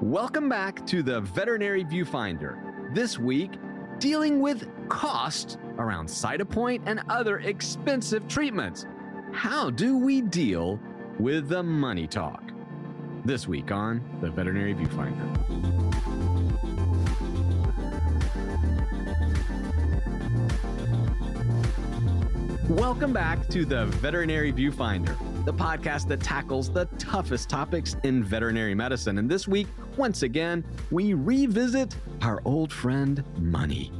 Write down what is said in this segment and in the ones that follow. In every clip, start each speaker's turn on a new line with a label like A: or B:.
A: Welcome back to the Veterinary Viewfinder. This week, dealing with cost around Cytopoint and other expensive treatments. How do we deal with the money talk? This week on the Veterinary Viewfinder. Welcome back to the Veterinary Viewfinder, the podcast that tackles the toughest topics in veterinary medicine. And this week, once again, we revisit our old friend, money.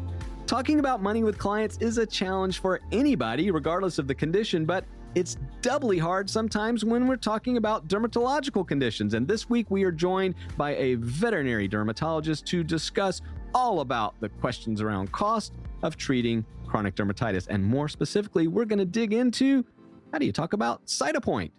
A: Talking about money with clients is a challenge for anybody, regardless of the condition, but it's doubly hard sometimes when we're talking about dermatological conditions. And this week, we are joined by a veterinary dermatologist to discuss all about the questions around cost of treating chronic dermatitis. And more specifically, we're going to dig into how do you talk about Cytopoint?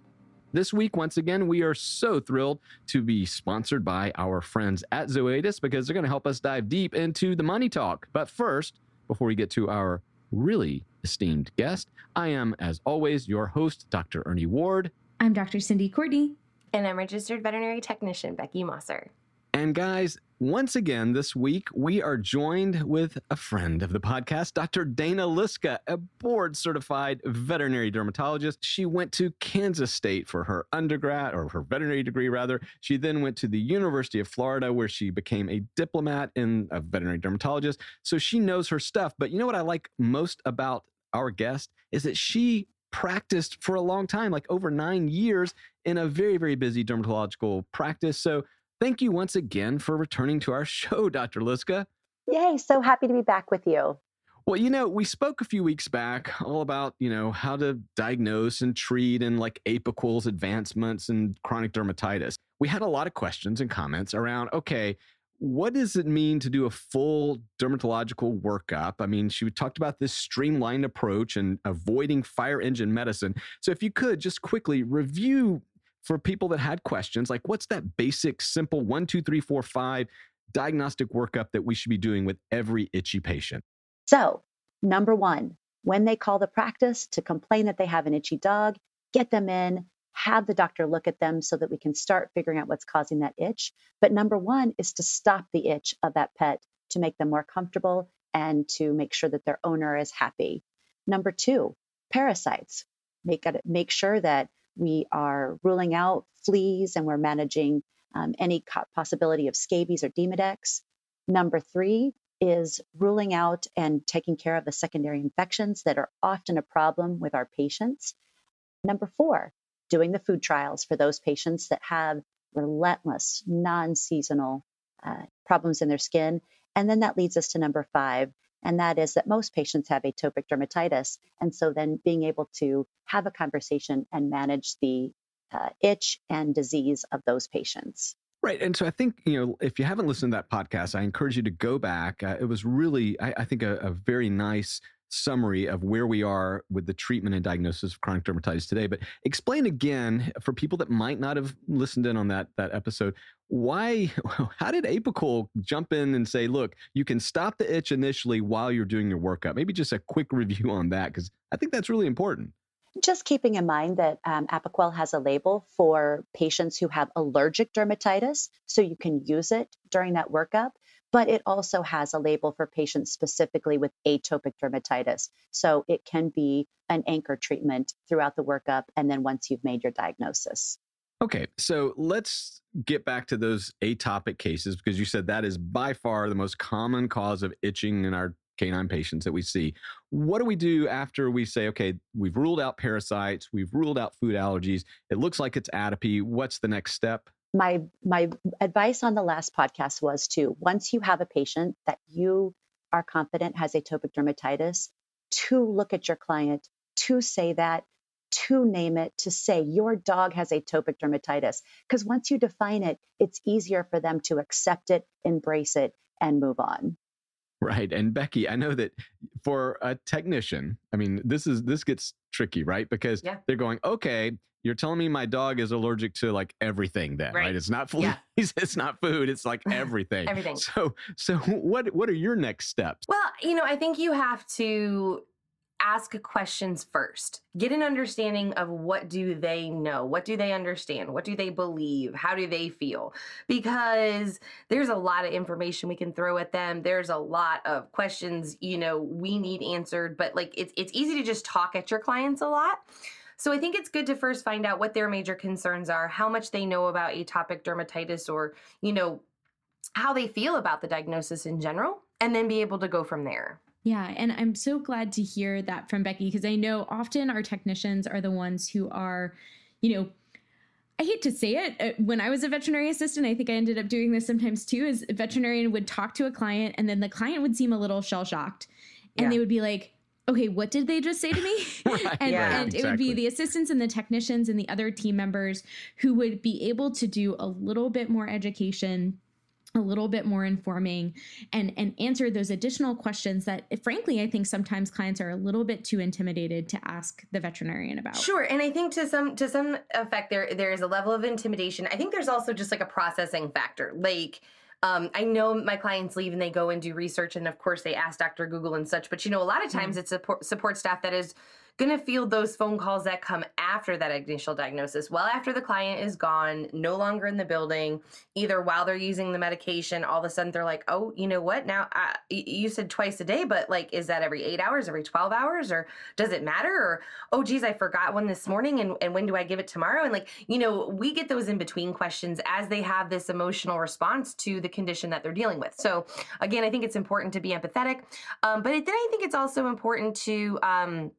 A: This week, once again, we are so thrilled to be sponsored by our friends at Zoetis because they're going to help us dive deep into the money talk. But first, before we get to our really esteemed guest, I am, as always, your host, Dr. Ernie Ward.
B: I'm Dr. Cindy Courtney.
C: And I'm registered veterinary technician Becky Mosser.
A: And guys, once again this week, we are joined with a friend of the podcast, Dr. Dana Liska, a board certified veterinary dermatologist. She went to Kansas State for her undergrad or her veterinary degree, rather. She then went to the University of Florida, where she became a diplomate in a veterinary dermatologist. So she knows her stuff. But you know what I like most about our guest is that she practiced for a long time, like over nine years in a very, very busy dermatological practice. So Thank you once again for returning to our show, Dr. Liska.
D: Yay, so happy to be back with you.
A: Well, you know, we spoke a few weeks back all about, you know, how to diagnose and treat and like Apoquel's advancements and chronic dermatitis. We had a lot of questions and comments around, okay, what does it mean to do a full dermatological workup? I mean, she talked about this streamlined approach and avoiding fire engine medicine. So, if you could just quickly review for people that had questions like what's that basic simple one two three four five diagnostic workup that we should be doing with every itchy patient?
D: So number one when they call the practice to complain that they have an itchy dog get them in have the doctor look at them so that we can start figuring out what's causing that itch. But number one is to stop the itch of that pet to make them more comfortable and to make sure that their owner is happy. Number two parasites. Make, make sure that we are ruling out fleas and we're managing um, any possibility of scabies or demodex. Number three is ruling out and taking care of the secondary infections that are often a problem with our patients. Number four, doing the food trials for those patients that have relentless, non seasonal uh, problems in their skin. And then that leads us to number five, and that is that most patients have atopic dermatitis. And so then being able to have a conversation and manage the uh, itch and disease of those patients.
A: Right. And so I think, you know, if you haven't listened to that podcast, I encourage you to go back. Uh, it was really, I, I think, a, a, very nice summary of where we are with the treatment and diagnosis of chronic dermatitis today. But explain again for people that might not have listened in on that that episode, why how did Apoquel jump in and say, look, you can stop the itch initially while you're doing your workup? Maybe just a quick review on that, because I think that's really important.
D: Just keeping in mind that um, Apoquel has a label for patients who have allergic dermatitis, so you can use it during that workup but it also has a label for patients specifically with atopic dermatitis. So it can be an anchor treatment throughout the workup and then once you've made your diagnosis.
A: Okay, so let's get back to those atopic cases because you said that is by far the most common cause of itching in our canine patients that we see. What do we do after we say, okay, we've ruled out parasites, we've ruled out food allergies, it looks like it's atopy. What's the next step?
D: my my advice on the last podcast was to once you have a patient that you are confident has atopic dermatitis to look at your client to say that to name it to say your dog has atopic dermatitis because once you define it it's easier for them to accept it embrace it and move on
A: Right. And Becky, I know that for a technician, I mean, this is this gets tricky, right? Because yeah. they're going, okay, you're telling me my dog is allergic to like everything then, right? right? It's not fleas, yeah. it's not food, it's like everything.
C: everything.
A: So so what what are your next steps?
C: Well, you know, I think you have to ask questions first. Get an understanding of what do they know? What do they understand? What do they believe? How do they feel? Because there's a lot of information we can throw at them. There's a lot of questions, you know, we need answered, but like it's it's easy to just talk at your clients a lot. So I think it's good to first find out what their major concerns are, how much they know about atopic dermatitis or, you know, how they feel about the diagnosis in general, and then be able to go from there.
B: Yeah, and I'm so glad to hear that from Becky because I know often our technicians are the ones who are, you know, I hate to say it. Uh, when I was a veterinary assistant, I think I ended up doing this sometimes too. Is a veterinarian would talk to a client, and then the client would seem a little shell shocked, and yeah. they would be like, "Okay, what did they just say to me?" right, and, yeah, and exactly. it would be the assistants and the technicians and the other team members who would be able to do a little bit more education a little bit more informing and and answer those additional questions that frankly i think sometimes clients are a little bit too intimidated to ask the veterinarian about
C: sure and i think to some to some effect there there is a level of intimidation i think there's also just like a processing factor like um, I know my clients leave and they go and do research, and of course they ask Dr. Google and such. But you know, a lot of times mm-hmm. it's support, support staff that is going to field those phone calls that come after that initial diagnosis, well after the client is gone, no longer in the building, either while they're using the medication, all of a sudden they're like, oh, you know what? Now, uh, you said twice a day, but like, is that every eight hours, every 12 hours, or does it matter? Or, oh, geez, I forgot one this morning, and, and when do I give it tomorrow? And like, you know, we get those in between questions as they have this emotional response to the condition that they're dealing with. So, again, I think it's important to be empathetic, um, but then I think it's also important to, um,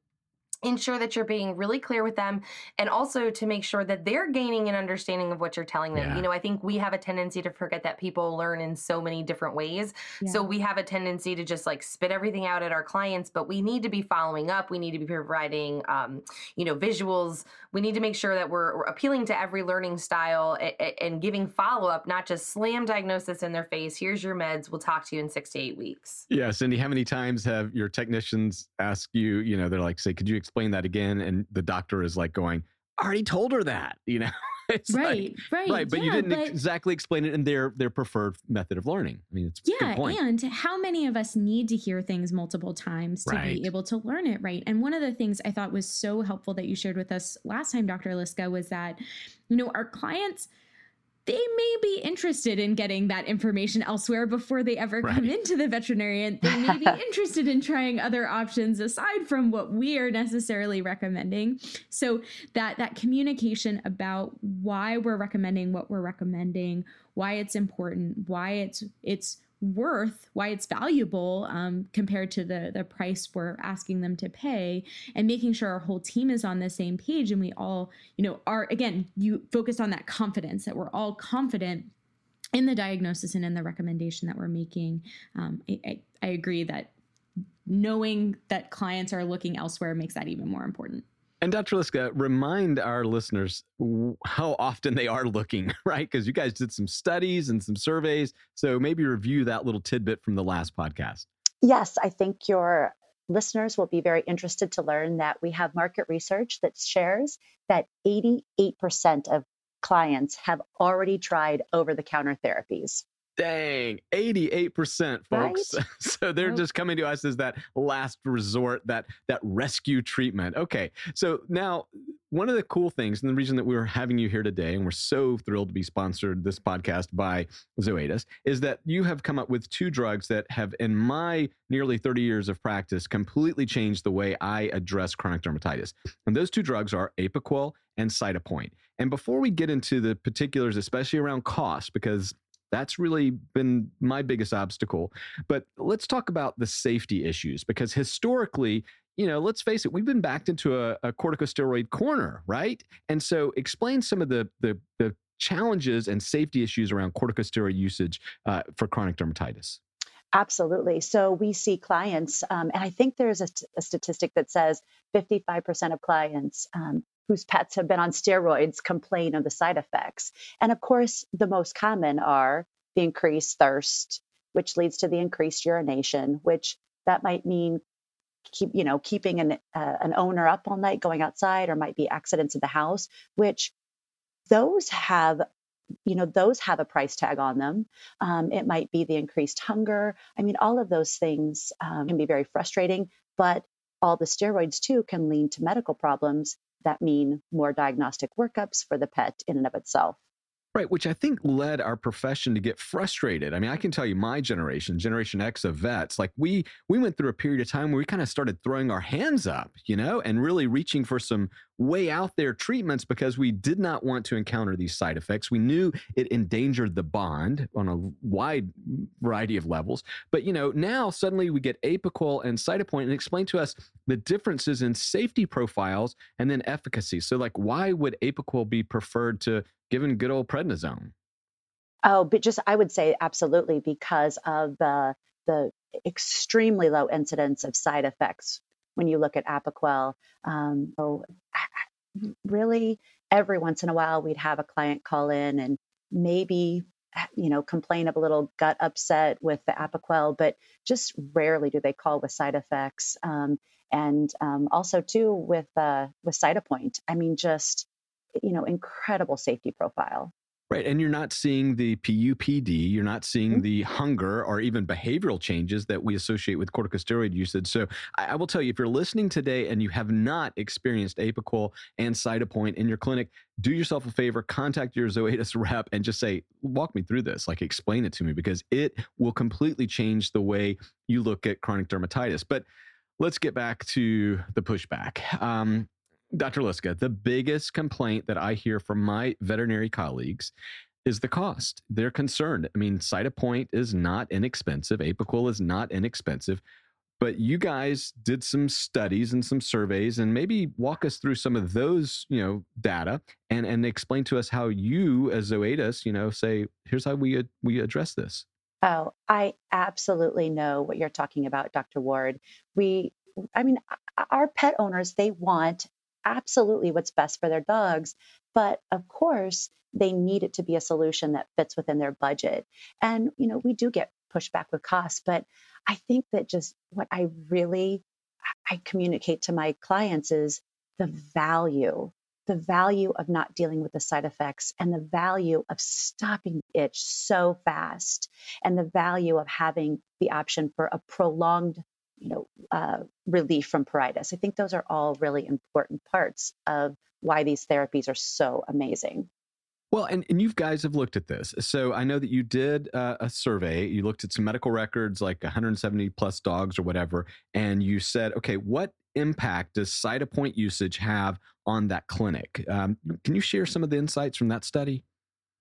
C: ensure that you're being really clear with them and also to make sure that they're gaining an understanding of what you're telling them. Yeah. You know, I think we have a tendency to forget that people learn in so many different ways. Yeah. So we have a tendency to just like spit everything out at our clients, but we need to be following up. We need to be providing, um, you know, visuals. We need to make sure that we're, we're appealing to every learning style and, and giving follow up, not just slam diagnosis in their face. Here's your meds. We'll talk to you in six to eight weeks.
A: Yeah. Cindy, how many times have your technicians ask you, you know, they're like, say, could you explain that again and the doctor is like going I already told her that you know?
B: It's right like, right
A: right but yeah, you didn't but, exactly explain it in their their preferred method of learning. I mean it's
B: yeah and how many of us need to hear things multiple times to right. be able to learn it right? And one of the things i thought was so helpful that you shared with us last time dr liska was that you know our clients they may be interested in getting that information elsewhere before they ever right. come into the veterinarian. They may be interested in trying other options aside from what we are necessarily recommending. So that that communication about why we're recommending what we're recommending, why it's important, why it's it's worth, why it's valuable um, compared to the the price we're asking them to pay, and making sure our whole team is on the same page and we all, you know, are again, you focus on that confidence that we're all confident in the diagnosis and in the recommendation that we're making. Um, I, I, I agree that knowing that clients are looking elsewhere makes that even more important.
A: And Dr. Liska, remind our listeners how often they are looking, right? Because you guys did some studies and some surveys. So maybe review that little tidbit from the last podcast.
D: Yes, I think your listeners will be very interested to learn that we have market research that shares that 88% of clients have already tried over the counter therapies.
A: Dang, 88%, folks. Right? so they're just coming to us as that last resort, that that rescue treatment. Okay. So now one of the cool things, and the reason that we're having you here today, and we're so thrilled to be sponsored this podcast by Zoetis, is that you have come up with two drugs that have, in my nearly 30 years of practice, completely changed the way I address chronic dermatitis. And those two drugs are Apoquel and Cytopoint. And before we get into the particulars, especially around cost, because that's really been my biggest obstacle. But let's talk about the safety issues because historically, you know, let's face it, we've been backed into a, a corticosteroid corner, right? And so, explain some of the the, the challenges and safety issues around corticosteroid usage uh, for chronic dermatitis.
D: Absolutely. So we see clients, um, and I think there's a, a, statistic that says 55% of clients um, whose pets have been on steroids complain of the side effects. And of course, the most common are the increased thirst, which leads to the increased urination, which that might mean keep you know keeping an uh, an owner up all night going outside or might be accidents in the house which those have you know those have a price tag on them um, it might be the increased hunger i mean all of those things um, can be very frustrating but all the steroids too can lead to medical problems that mean more diagnostic workups for the pet in and of itself.
A: Right, which I think led our profession to get frustrated. I mean, I can tell you my generation, Generation X of vets, like we we went through a period of time where we kind of started throwing our hands up, you know, and really reaching for some way out there treatments because we did not want to encounter these side effects. We knew it endangered the bond on a wide variety of levels. But, you know, now suddenly we get Apoquel and Cytopoint and explain to us the differences in safety profiles and then efficacy. So, like, why would Apoquel be preferred to given good old prednisone?
D: Oh, but just I would say absolutely because of the the extremely low incidence of side effects when you look at Apoquel. Um, so really, every once in a while, we'd have a client call in and maybe you know complain of a little gut upset with the Apoquel, but just rarely do they call with side effects. Um, and um, also too with uh, with Cytopoint. I mean, just you know, incredible safety profile.
A: Right. And you're not seeing the PUPD, you're not seeing mm-hmm. the hunger or even behavioral changes that we associate with corticosteroid usage. So I, I, will tell you, if you're listening today and you have not experienced Apoquel and Cytopoint in your clinic, do yourself a favor, contact your Zoetis rep and just say, walk me through this, like explain it to me, because it will completely change the way you look at chronic dermatitis. But let's get back to the pushback. Um, Dr. Liska, the biggest complaint that I hear from my veterinary colleagues is the cost. They're concerned. I mean, Cytopoint is not inexpensive, Apoquel is not inexpensive, but you guys did some studies and some surveys and maybe walk us through some of those, you know, data and and explain to us how you as Zoetis, you know, say here's how we we address this.
D: Oh, I absolutely know what you're talking about, Dr. Ward. We I mean, our pet owners, they want absolutely what's best for their dogs. But of course, they need it to be a solution that fits within their budget. And, you know, we do get pushback with costs, but I think that just what I really I communicate to my clients is the value, the value of not dealing with the side effects and the value of stopping the itch so fast and the value of having the option for a prolonged you know, uh, relief from pruritus. I think those are all really important parts of why these therapies are so amazing.
A: Well, and, and you guys have looked at this. So I know that you did uh, a survey. You looked at some medical records, like 170 plus dogs or whatever, and you said, okay, what impact does Cytopoint usage have on that clinic? Um, can you share some of the insights from that study?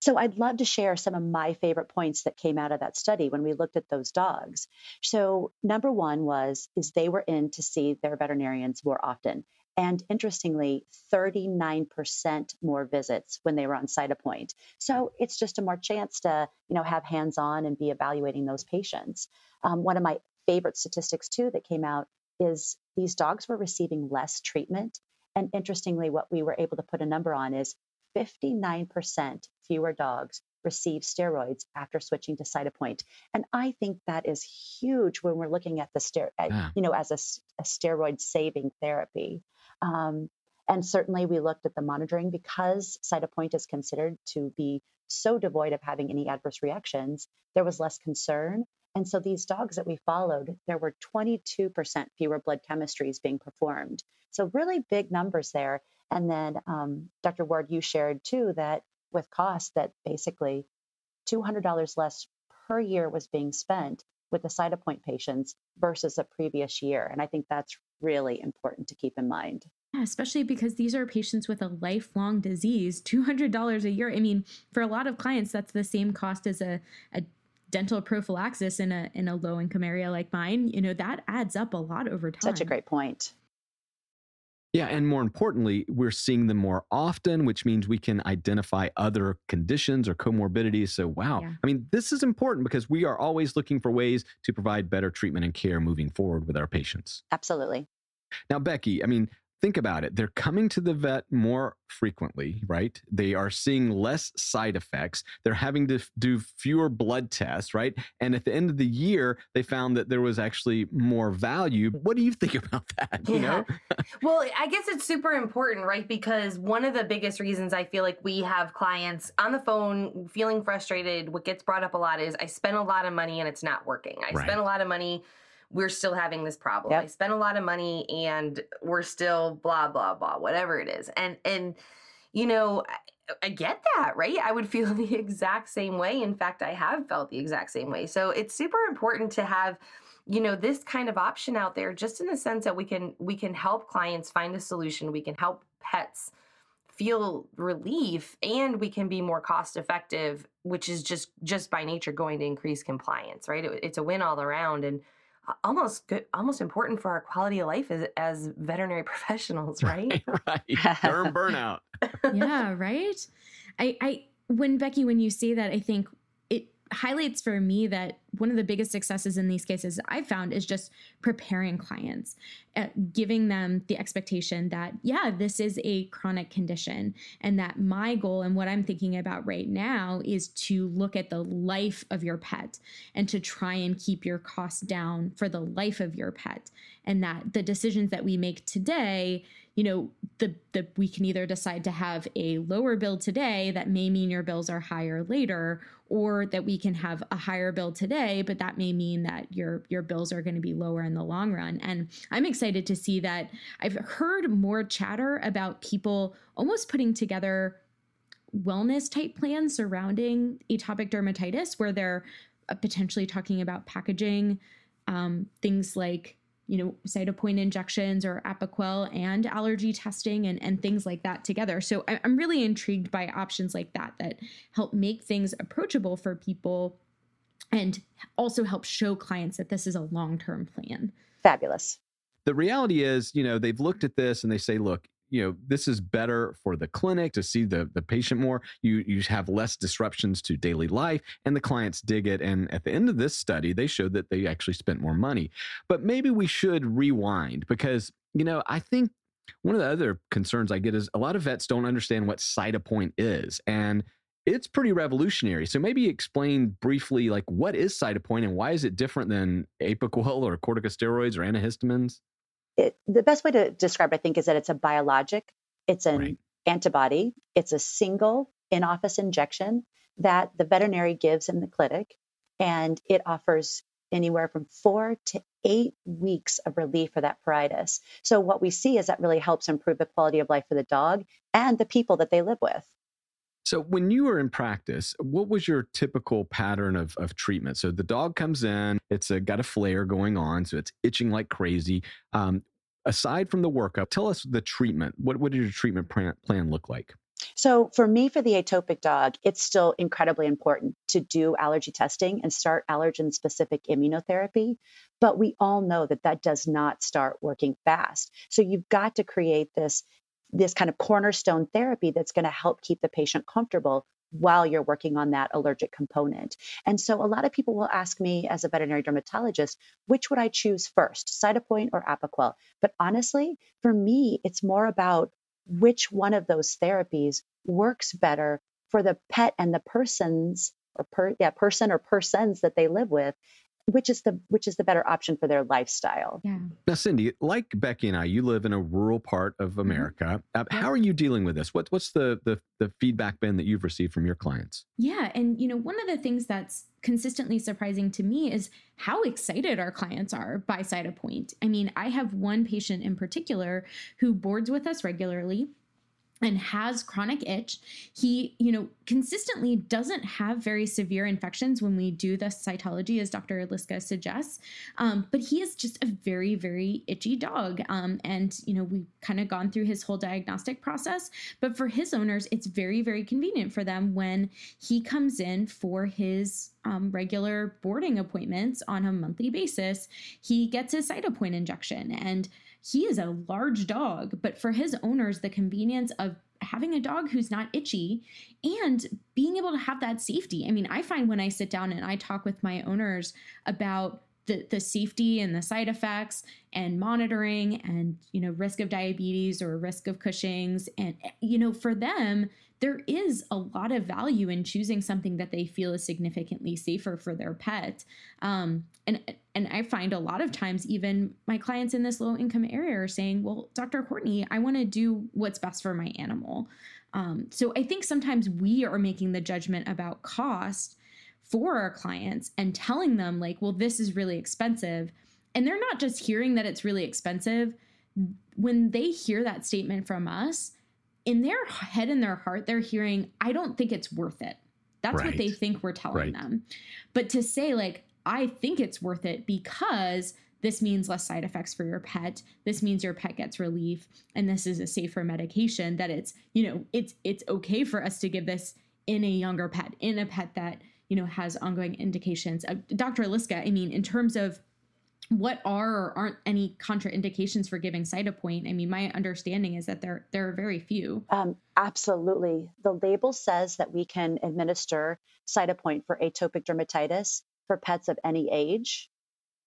D: So I'd love to share some of my favorite points that came out of that study when we looked at those dogs. So number one was is they were in to see their veterinarians more often. And interestingly, 39% more visits when they were on Cytopoint. So it's just a more chance to, you know, have hands-on and be evaluating those patients. Um, one of my favorite statistics too that came out is these dogs were receiving less treatment. And interestingly, what we were able to put a number on is 59% fewer dogs receive steroids after switching to Cytopoint. And I think that is huge when we're looking at the ster- yeah. you know, as a, a steroid saving therapy. Um, and certainly we looked at the monitoring because Cytopoint is considered to be so devoid of having any adverse reactions, there was less concern. And so these dogs that we followed, there were 22% fewer blood chemistries being performed. So really big numbers there. And then, um, Dr. Ward, you shared too that with cost, that basically $200 less per year was being spent with the Cytopoint patients versus a previous year. And I think that's really important to keep in mind.
B: Yeah, especially because these are patients with a lifelong disease. $200 a year. I mean, for a lot of clients, that's the same cost as a, a dental prophylaxis in a in a low income area like mine. You know, that adds up a lot over time.
D: Such a great point.
A: Yeah, and more importantly, we're seeing them more often, which means we can identify other conditions or comorbidities. So, wow. Yeah. I mean, this is important because we are always looking for ways to provide better treatment and care moving forward with our patients.
D: Absolutely.
A: Now, Becky, I mean, think about it. They're coming to the vet more frequently, right? They are seeing less side effects. They're having to do fewer blood tests, right? And at the end of the year, they found that there was actually more value. What do you think about that? You know?
C: well, I guess it's super important, right? Because one of the biggest reasons I feel like we have clients on the phone feeling frustrated, what gets brought up a lot is I spent a lot of money and it's not working. I right. spent a lot of money we're still having this problem. Yep. I spent a lot of money and we're still blah blah blah, whatever it is. And and you know, I, I get that, right? I would feel the exact same way. In fact, I have felt the exact same way. So it's super important to have you know this kind of option out there just in the sense that we can we can help clients find a solution we can help pets feel relief and we can be more cost effective which is just just by nature going to increase compliance right it, it's a win all around and almost good almost important for our quality of life as, as veterinary professionals right?
A: Right, right. Derm burnout.
B: Yeah right? I i when becky when you say that i think highlights for me that one of the biggest successes in these cases I've found is just preparing clients, uh, giving them the expectation that, yeah, this is a chronic condition, and that my goal and what I'm thinking about right now is to look at the life of your pet and to try and keep your costs down for the life of your pet. And that the decisions that we make today you know the the we can either decide to have a lower bill today that may mean your bills are higher later or that we can have a higher bill today but that may mean that your your bills are going to be lower in the long run. And i'm excited to see that. I've heard more chatter about people almost putting together wellness type plans surrounding atopic dermatitis where they're uh, potentially talking about packaging um, things like you know, Cytopoint injections or Apoquel and allergy testing and, and things like that together. So I, I'm really intrigued by options like that that help make things approachable for people and also help show clients that this is a long term plan.
D: Fabulous.
A: The reality is, you know, they've looked at this and they say, look, you know this is better for the clinic to see the the patient more you you have less disruptions to daily life and the clients dig it and at the end of this study they showed that they actually spent more money but maybe we should rewind because you know i think one of the other concerns i get is a lot of vets don't understand what cytopoint is and it's pretty revolutionary. So maybe explain briefly, like what is Cytopoint and why is it different than Apoquel or corticosteroids or antihistamines?
D: It, the best way to describe it, I think, is that it's a biologic, it's an right. antibody, it's a single in office injection that the veterinary gives in the clinic, and it offers anywhere from four to eight weeks of relief for that pruritus. So, what we see is that really helps improve the quality of life for the dog and the people that they live with.
A: So, when you were in practice, what was your typical pattern of, of treatment? So, the dog comes in, it's a, got a flare going on, so it's itching like crazy. Um, aside from the workup, tell us the treatment. What, what did your treatment plan plan look like?
D: So, for me, for the atopic dog, it's still incredibly important to do allergy testing and start allergen specific immunotherapy. But we all know that that does not start working fast. So, you've got to create this this kind of cornerstone therapy that's going to help keep the patient comfortable while you're working on that allergic component. And so a lot of people will ask me as a veterinary dermatologist, which would I choose first, Cytopoint or Apoquel? But honestly, for me, it's more about which one of those therapies works better for the pet and the person's or per, yeah, person or persons that they live with which is the which is the better option for their lifestyle.
B: Yeah.
A: Now, Cindy, like Becky and I, you live in a rural part of mm-hmm. America. Mm-hmm. Uh, yeah. How are you dealing with this? What, what's the, the the feedback been that you've received from your clients?
B: Yeah, and you know, one of the things that's consistently surprising to me is how excited our clients are by Cytopoint. I mean, I have one patient in particular who boards with us regularly and has chronic itch. He, you know, consistently doesn't have very severe infections when we do the cytology, as Dr. Liska suggests. Um, but he is just a very, very itchy dog. Um, and, you know, we've kind of gone through his whole diagnostic process. But for his owners, it's very, very convenient for them when he comes in for his um, regular boarding appointments on a monthly basis. He gets his cytopoint injection and he is a large dog, but for his owners, the convenience of having a dog who's not itchy and being able to have that safety. I mean, I find when I sit down and I talk with my owners about the, the safety and the side effects and monitoring and you know risk of diabetes or risk of cushing's and you know for them there is a lot of value in choosing something that they feel is significantly safer for their pet. Um, and and I find a lot of times even my clients in this low income area are saying, "Well, Dr. Courtney, I want to do what's best for my animal." Um, so I think sometimes we are making the judgment about cost for our clients and telling them like, "Well, this is really expensive." and they're not just hearing that it's really expensive. When they hear that statement from us, in their head and their heart, they're hearing, I don't think it's worth it. That's right. what they think we're telling right. them. But to say, like, I think it's worth it because this means less side effects for your pet. This means your pet gets relief and this is a safer medication that it's, you know, it's it's okay for us to give this in a younger pet, in a pet that, you know, has ongoing indications. Uh, Dr. Liska, I mean, in terms of what are or aren't any contraindications for giving Cytopoint? I mean, my understanding is that there there are very few. Um,
D: absolutely, the label says that we can administer Cytopoint for atopic dermatitis for pets of any age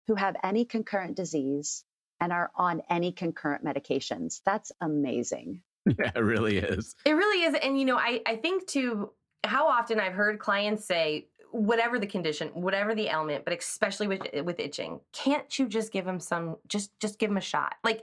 D: who have any concurrent disease and are on any concurrent medications. That's amazing.
A: Yeah, it really is.
C: It really is, and you know, I I think too. How often I've heard clients say, whatever the condition, whatever the ailment, but especially with with itching, can't you just give them some just just give them a shot? Like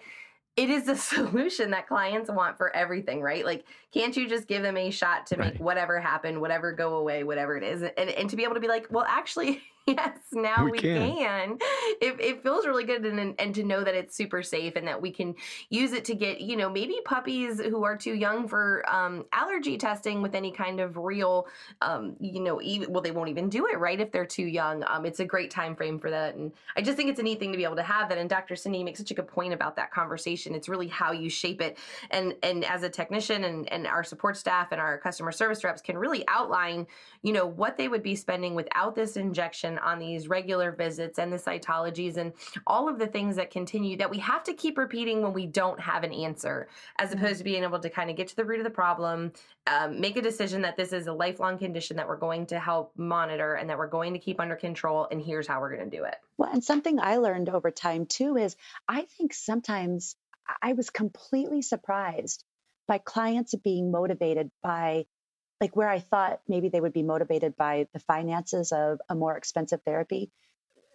C: it is the solution that clients want for everything, right? Like, can't you just give them a shot to make whatever happen, whatever go away, whatever it is, and, and to be able to be like, well, actually, yes, now we, we can. can. It, it feels really good, and and to know that it's super safe and that we can use it to get, you know, maybe puppies who are too young for um, allergy testing with any kind of real, um, you know, even well, they won't even do it right if they're too young. Um, it's a great time frame for that, and I just think it's a neat thing to be able to have that. And Dr. Cindy makes such a good point about that conversation. It's really how you shape it, and and as a technician and and our support staff and our customer service reps can really outline, you know, what they would be spending without this injection on these regular visits and the cytologies and all of the things that continue that we have to keep repeating when we don't have an answer, as mm-hmm. opposed to being able to kind of get to the root of the problem, um, make a decision that this is a lifelong condition that we're going to help monitor and that we're going to keep under control. And here's how we're going to do it.
D: Well, and something I learned over time too is I think sometimes I was completely surprised by clients being motivated by like where I thought maybe they would be motivated by the finances of a more expensive therapy,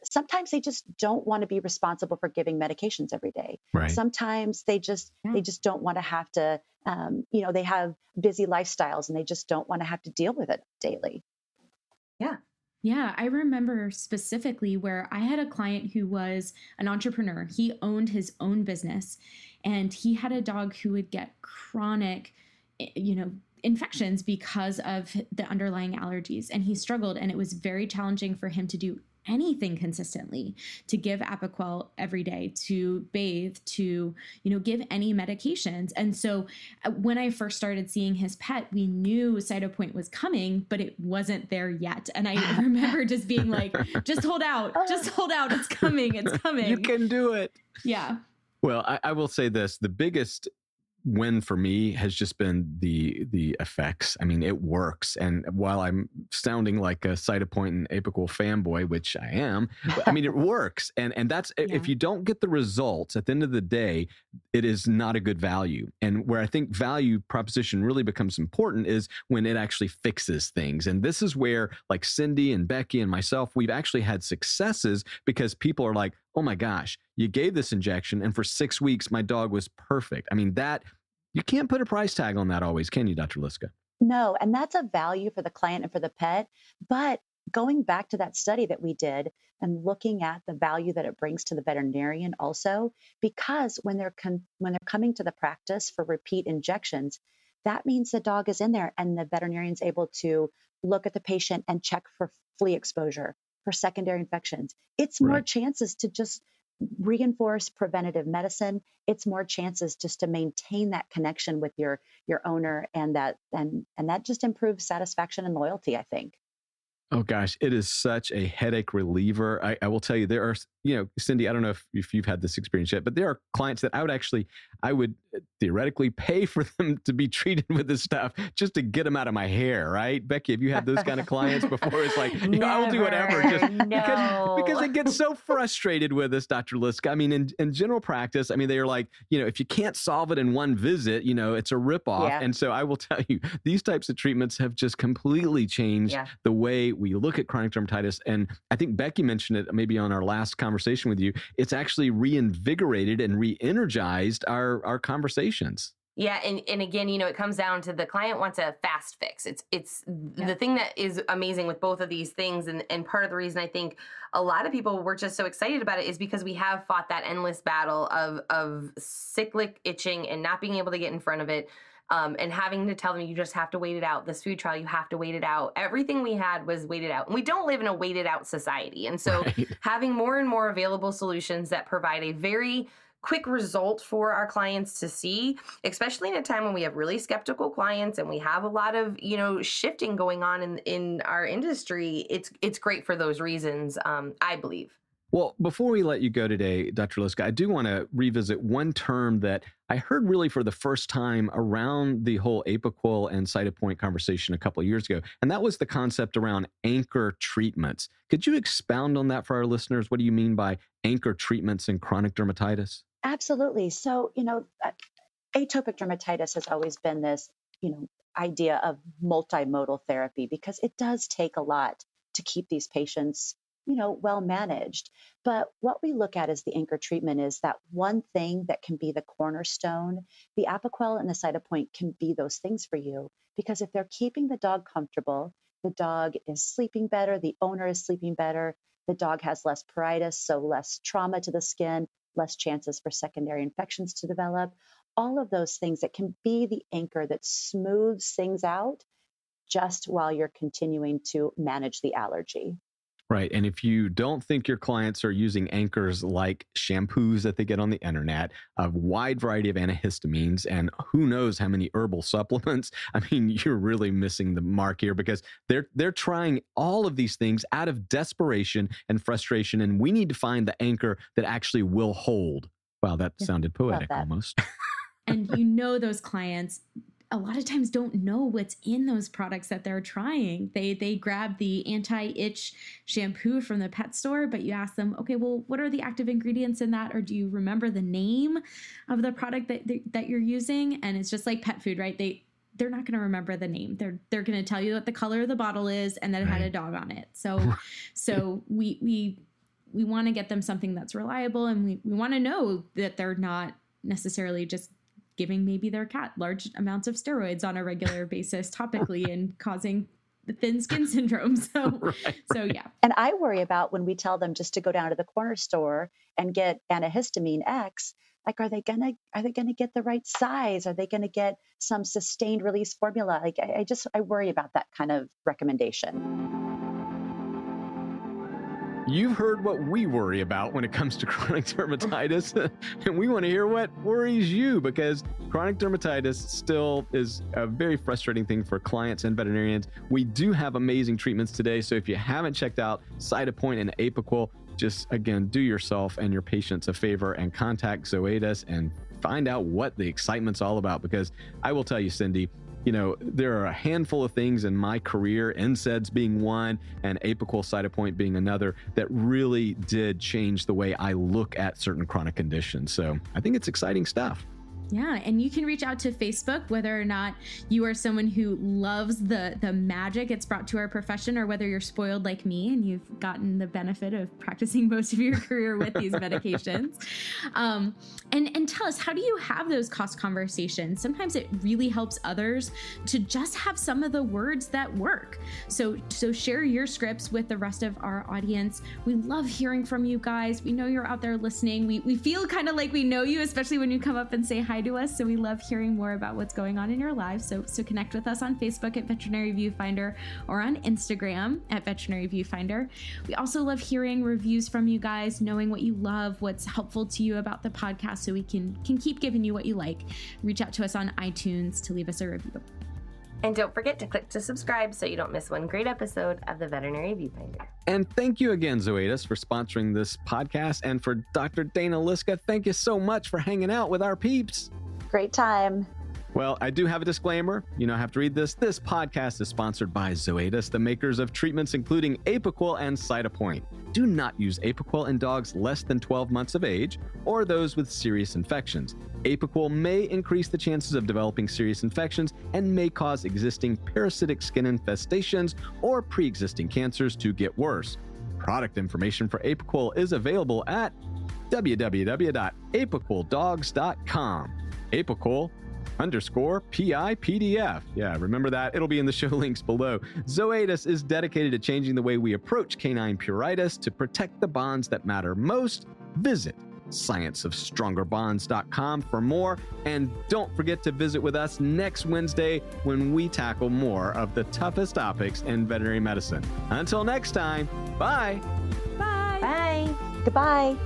D: sometimes they just don't want to be responsible for giving medications every day. Right. Sometimes they just yeah. they just don't want to have to um, you know, they have busy lifestyles and they just don't want to have to deal with it daily.
C: Yeah.
B: Yeah, I remember specifically where I had a client who was an entrepreneur. He owned his own business and he had a dog who would get chronic, eh, you know, infections because of the underlying allergies and he struggled and it was very challenging for him to do anything consistently to give apoquel every day to bathe to you know give any medications. And so uh, when i first started seeing his pet we knew cytopoint was coming but it wasn't there yet. And i remember just being like just hold out just hold out it's coming it's coming.
A: you can do it.
B: Yeah.
A: Well I, I will say this the biggest win for me has just been the the effects. I mean, it works. And while I'm sounding like a Cytopoint and Apoquel fanboy, which I am, I mean, it works. And and that's yeah. if you don't get the results at the end of the day, it is not a good value. And where I think value proposition really becomes important is when it actually fixes things. And this is where like Cindy and Becky and myself, we've actually had successes because people are like, oh my gosh, you gave this injection and for six weeks my dog was perfect. I mean, that you can't put a price tag on that always, can you, Dr. Liska?
D: No, and that's a value for the client and for the pet. But going back to that study that we did and looking at the value that it brings to the veterinarian also because when they're con- when they're coming to the practice for repeat injections that means the dog is in there and the veterinarian's able to look at the patient and check for flea exposure for secondary infections it's more right. chances to just reinforce preventative medicine it's more chances just to maintain that connection with your your owner and that and and that just improves satisfaction and loyalty i think
A: Oh gosh, it is such a headache reliever. I, I, will tell you, there are, you know, Cindy, I don't know if, if you've had this experience yet, but there are clients that I would actually, I would uh, theoretically pay for them to be treated with this stuff just to get them out of my hair, right? Becky, have you had those kind of clients before? It's like, you know, I will do whatever just no. because, because they get so frustrated with this, Dr. Liska. I mean, in, in general practice, I mean, they are like, you know, if you can't solve it in one visit, you know, it's a ripoff. Yeah. And so I will tell you, these types of treatments have just completely changed yeah. the way we look at chronic dermatitis, and I think Becky mentioned it maybe on our last conversation with you, it's actually reinvigorated and re energized our, our conversations.
C: Yeah, and, and again, you know, it comes down to the client wants a fast fix. It's it's yeah. the thing that is amazing with both of these things, and and part of the reason I think a lot of people were just so excited about it is because we have fought that endless battle of of cyclic itching and not being able to get in front of it. Um, and having to tell them you just have to wait it out. This food trial, you have to wait it out. Everything we had was waited out. And we don't live in a waited out society. And so right. having more and more available solutions that provide a very quick result for our clients to see, especially in a time when we have really skeptical clients and we have a lot of, you know, shifting going on in in our industry. It's it's great for those reasons, um, I believe.
A: Well, before we let you go today, Dr. Liska, I do want to revisit one term that I heard really for the first time around the whole Apoquel and Cytopoint conversation a couple of years ago, and that was the concept around anchor treatments. Could you expound on that for our listeners? What do you mean by anchor treatments in chronic dermatitis?
D: Absolutely. So, you know, uh, atopic dermatitis has always been this, you know, idea of multimodal therapy because it does take a lot to keep these patients, you know, well managed. But what we look at as the anchor treatment is that one thing that can be the cornerstone. The Apoquel and the Cytopoint can be those things for you because if they're keeping the dog comfortable, the dog is sleeping better, the owner is sleeping better, the dog has less pruritus, so less trauma to the skin, less chances for secondary infections to develop. All of those things that can be the anchor that smooths things out just while you're continuing to manage the allergy.
A: Right. And if you don't think your clients are using anchors like shampoos that they get on the internet, a wide variety of antihistamines, and who knows how many herbal supplements, I mean, you're really missing the mark here because they're they're trying all of these things out of desperation and frustration. And we need to find the anchor that actually will hold. Wow, that yeah, sounded poetic that. almost.
B: and you know those clients a lot of times don't know what's in those products that they're trying. They they grab the anti-itch shampoo from the pet store, but you ask them, okay, well, what are the active ingredients in that, or do you remember the name of the product that that you're using? And it's just like pet food, right? They they're not going to remember the name. They're they're going to tell you what the color of the bottle is and that it had a dog on it. So so we we we want to get them something that's reliable and we, we want to know that they're not necessarily just giving maybe their cat large amounts of steroids on a regular basis topically and causing the thin skin syndrome. So, right, so yeah.
D: And I worry about when we tell them just to go down to the corner store and get antihistamine X. Like, are they gonna are they gonna get the right size? Are they gonna get some sustained release formula? Like, I, I just I worry about that kind of recommendation.
A: You've heard what we worry about when it comes to chronic dermatitis, and we want to hear what worries you because chronic dermatitis still is a very frustrating thing for clients and veterinarians. We do have amazing treatments today, so if you haven't checked out Cytopoint and Apoquel, just again do yourself and your patients a favor and contact Zoetis and find out what the excitement's all about because I will tell you, Cindy, you know, there are a handful of things in my career, NSAIDs being one, and Apoquel cytopoint being another, that really did change the way I look at certain chronic conditions. So I think it's exciting stuff.
B: Yeah, and you can reach out to Facebook whether or not you are someone who loves the the magic it's brought to our profession, or whether you're spoiled like me and you've gotten the benefit of practicing most of your career with these medications. Um, and and tell us how do you have those cost conversations? Sometimes it really helps others to just have some of the words that work. So so share your scripts with the rest of our audience. We love hearing from you guys. We know you're out there listening. We we feel kind of like we know you, especially when you come up and say hi hi to us. So we love hearing more about what's going on in your lives. So so connect with us on Facebook at Veterinary Viewfinder or on Instagram at Veterinary Viewfinder. We also love hearing reviews from you guys, knowing what you love, what's helpful to you about the podcast, so we can can keep giving you what you like. Reach out to us on iTunes to leave us a review.
C: And don't forget to click to subscribe so you don't miss one great episode of the Veterinary Viewfinder.
A: And thank you again, Zoetis, for sponsoring this podcast. And for Dr. Dana Liska, thank you so much for hanging out with our peeps.
D: Great time.
A: Well, I do have a disclaimer. You know, I have to read this. This podcast is sponsored by Zoetis, the makers of treatments including Apoquel and Cytopoint. Do not use Apoquel in dogs less than 12 months of age or those with serious infections. Apoquel may increase the chances of developing serious infections and may cause existing parasitic skin infestations or pre existing cancers to get worse. Product information for Apoquel is available at www.apoqueldogs.com. Apoquel underscore PIPDF. Yeah, remember that. It'll be in the show links below. Zoetis is dedicated to changing the way we approach canine pruritus to protect the bonds that matter most. Visit scienceofstrongerbonds.com for more. And don't forget to visit with us next Wednesday when we tackle more of the toughest topics in veterinary medicine. Until next time, bye.
B: Bye.
C: Bye.
D: Goodbye.